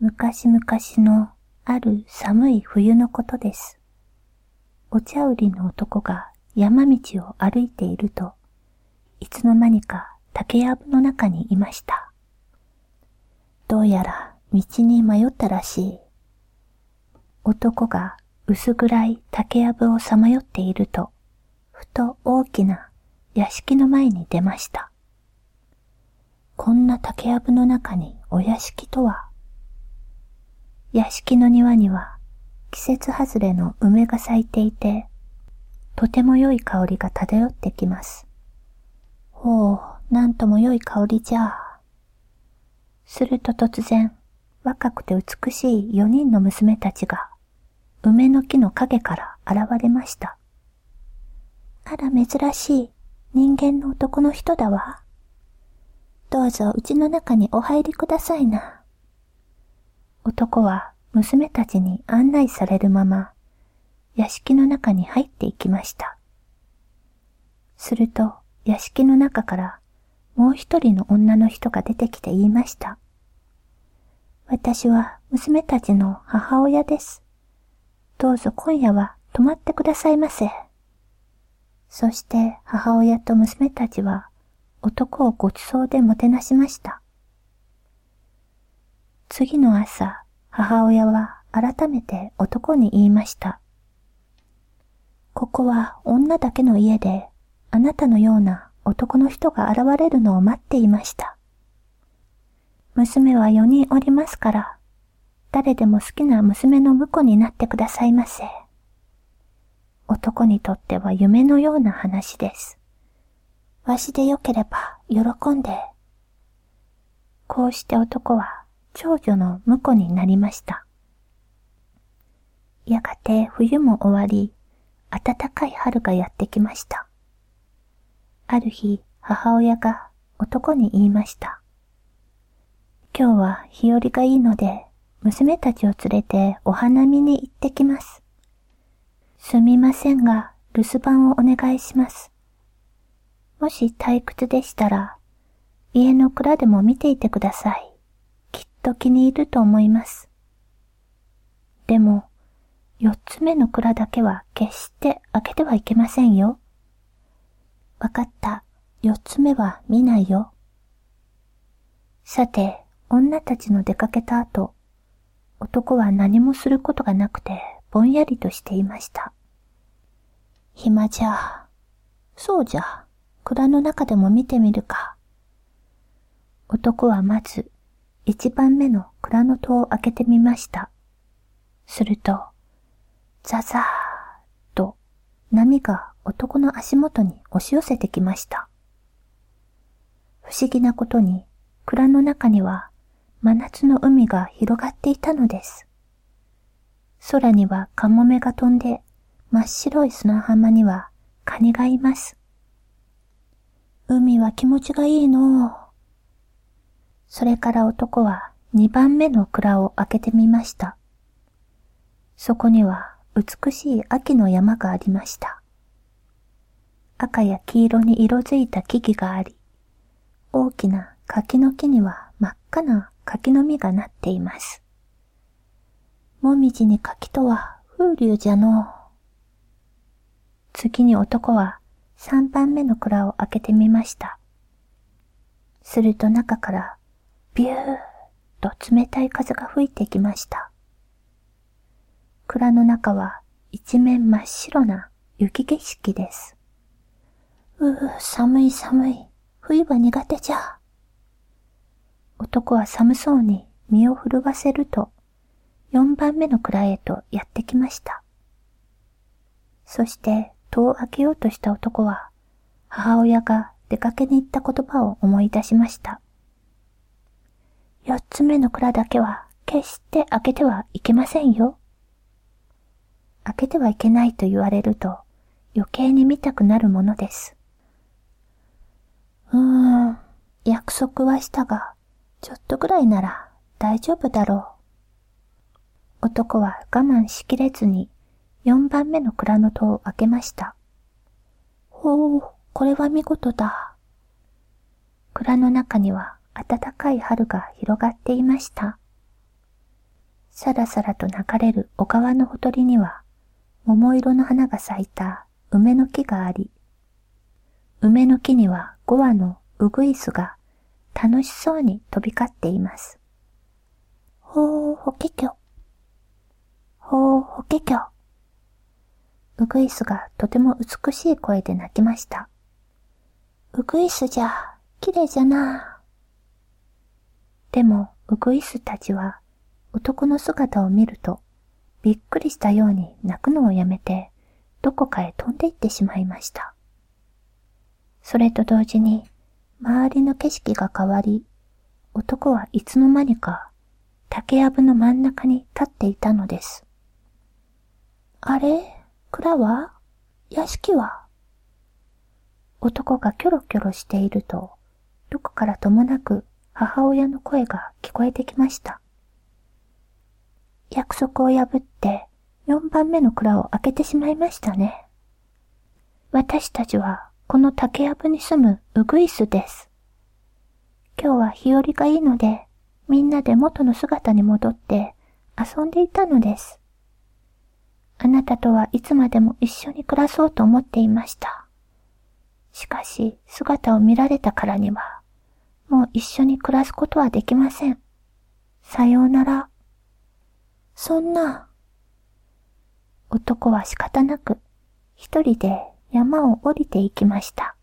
昔々のある寒い冬のことです。お茶売りの男が山道を歩いていると、いつの間にか竹やぶの中にいました。どうやら道に迷ったらしい。男が薄暗い竹やぶをさまよっていると、ふと大きな屋敷の前に出ました。こんな竹やぶの中にお屋敷とは。屋敷の庭には季節外れの梅が咲いていて、とても良い香りが漂ってきます。ほう、なんとも良い香りじゃあ。すると突然、若くて美しい四人の娘たちが、梅の木の陰から現れました。あら珍しい人間の男の人だわ。どうぞうちの中にお入りくださいな。男は娘たちに案内されるまま、屋敷の中に入っていきました。すると、屋敷の中からもう一人の女の人が出てきて言いました。私は娘たちの母親です。どうぞ今夜は泊まってくださいませ。そして母親と娘たちは男をごちそうでもてなしました。次の朝、母親は改めて男に言いました。ここは女だけの家で、あなたのような男の人が現れるのを待っていました。娘は四人おりますから、誰でも好きな娘の婿になってくださいませ。男にとっては夢のような話です。わしでよければ喜んで。こうして男は長女の婿になりました。やがて冬も終わり、暖かい春がやってきました。ある日、母親が男に言いました。今日は日和がいいので、娘たちを連れてお花見に行ってきます。すみませんが、留守番をお願いします。もし退屈でしたら、家の蔵でも見ていてください。と気に入ると思います。でも、四つ目の蔵だけは決して開けてはいけませんよ。わかった。四つ目は見ないよ。さて、女たちの出かけた後、男は何もすることがなくて、ぼんやりとしていました。暇じゃ。そうじゃ。蔵の中でも見てみるか。男はまず、一番目の蔵の戸を開けてみました。すると、ザザーと波が男の足元に押し寄せてきました。不思議なことに、蔵の中には真夏の海が広がっていたのです。空にはカモメが飛んで、真っ白い砂浜にはカニがいます。海は気持ちがいいのそれから男は二番目の蔵を開けてみました。そこには美しい秋の山がありました。赤や黄色に色づいた木々があり、大きな柿の木には真っ赤な柿の実がなっています。もみじに柿とは風流じゃのう次に男は三番目の蔵を開けてみました。すると中からビューッと冷たい風が吹いてきました。蔵の中は一面真っ白な雪景色です。うう、寒い寒い。冬は苦手じゃ。男は寒そうに身を震わせると、四番目の蔵へとやってきました。そして戸を開けようとした男は、母親が出かけに行った言葉を思い出しました。四つ目の蔵だけは決して開けてはいけませんよ。開けてはいけないと言われると余計に見たくなるものです。うーん、約束はしたが、ちょっとくらいなら大丈夫だろう。男は我慢しきれずに四番目の蔵の戸を開けました。ほう、これは見事だ。蔵の中には暖かい春が広がっていました。さらさらと流れる小川のほとりには、桃色の花が咲いた梅の木があり、梅の木には5羽のウグイスが楽しそうに飛び交っています。ほーほけきょ。ほーほけきょ。ウグイスがとても美しい声で鳴きました。ウグイスじゃ、綺麗じゃな。でも、ウグイスたちは男の姿を見ると、びっくりしたように泣くのをやめて、どこかへ飛んで行ってしまいました。それと同時に、周りの景色が変わり、男はいつの間にか竹やぶの真ん中に立っていたのです。あれ？蔵は？屋敷は？男がキョロキョロしていると、どこからともなく母親の声が聞こえてきました。約束を破って4番目の蔵を開けてしまいましたね。私たちはこの竹やぶに住むウグイスです。今日は日和がいいので、みんなで元の姿に戻って遊んでいたのです。あなたとはいつまでも一緒に暮らそうと思っていました。しかし、姿を見られたからには、もう一緒に暮らすことはできません。さようなら。そんな。男は仕方なく、一人で山を降りていきました。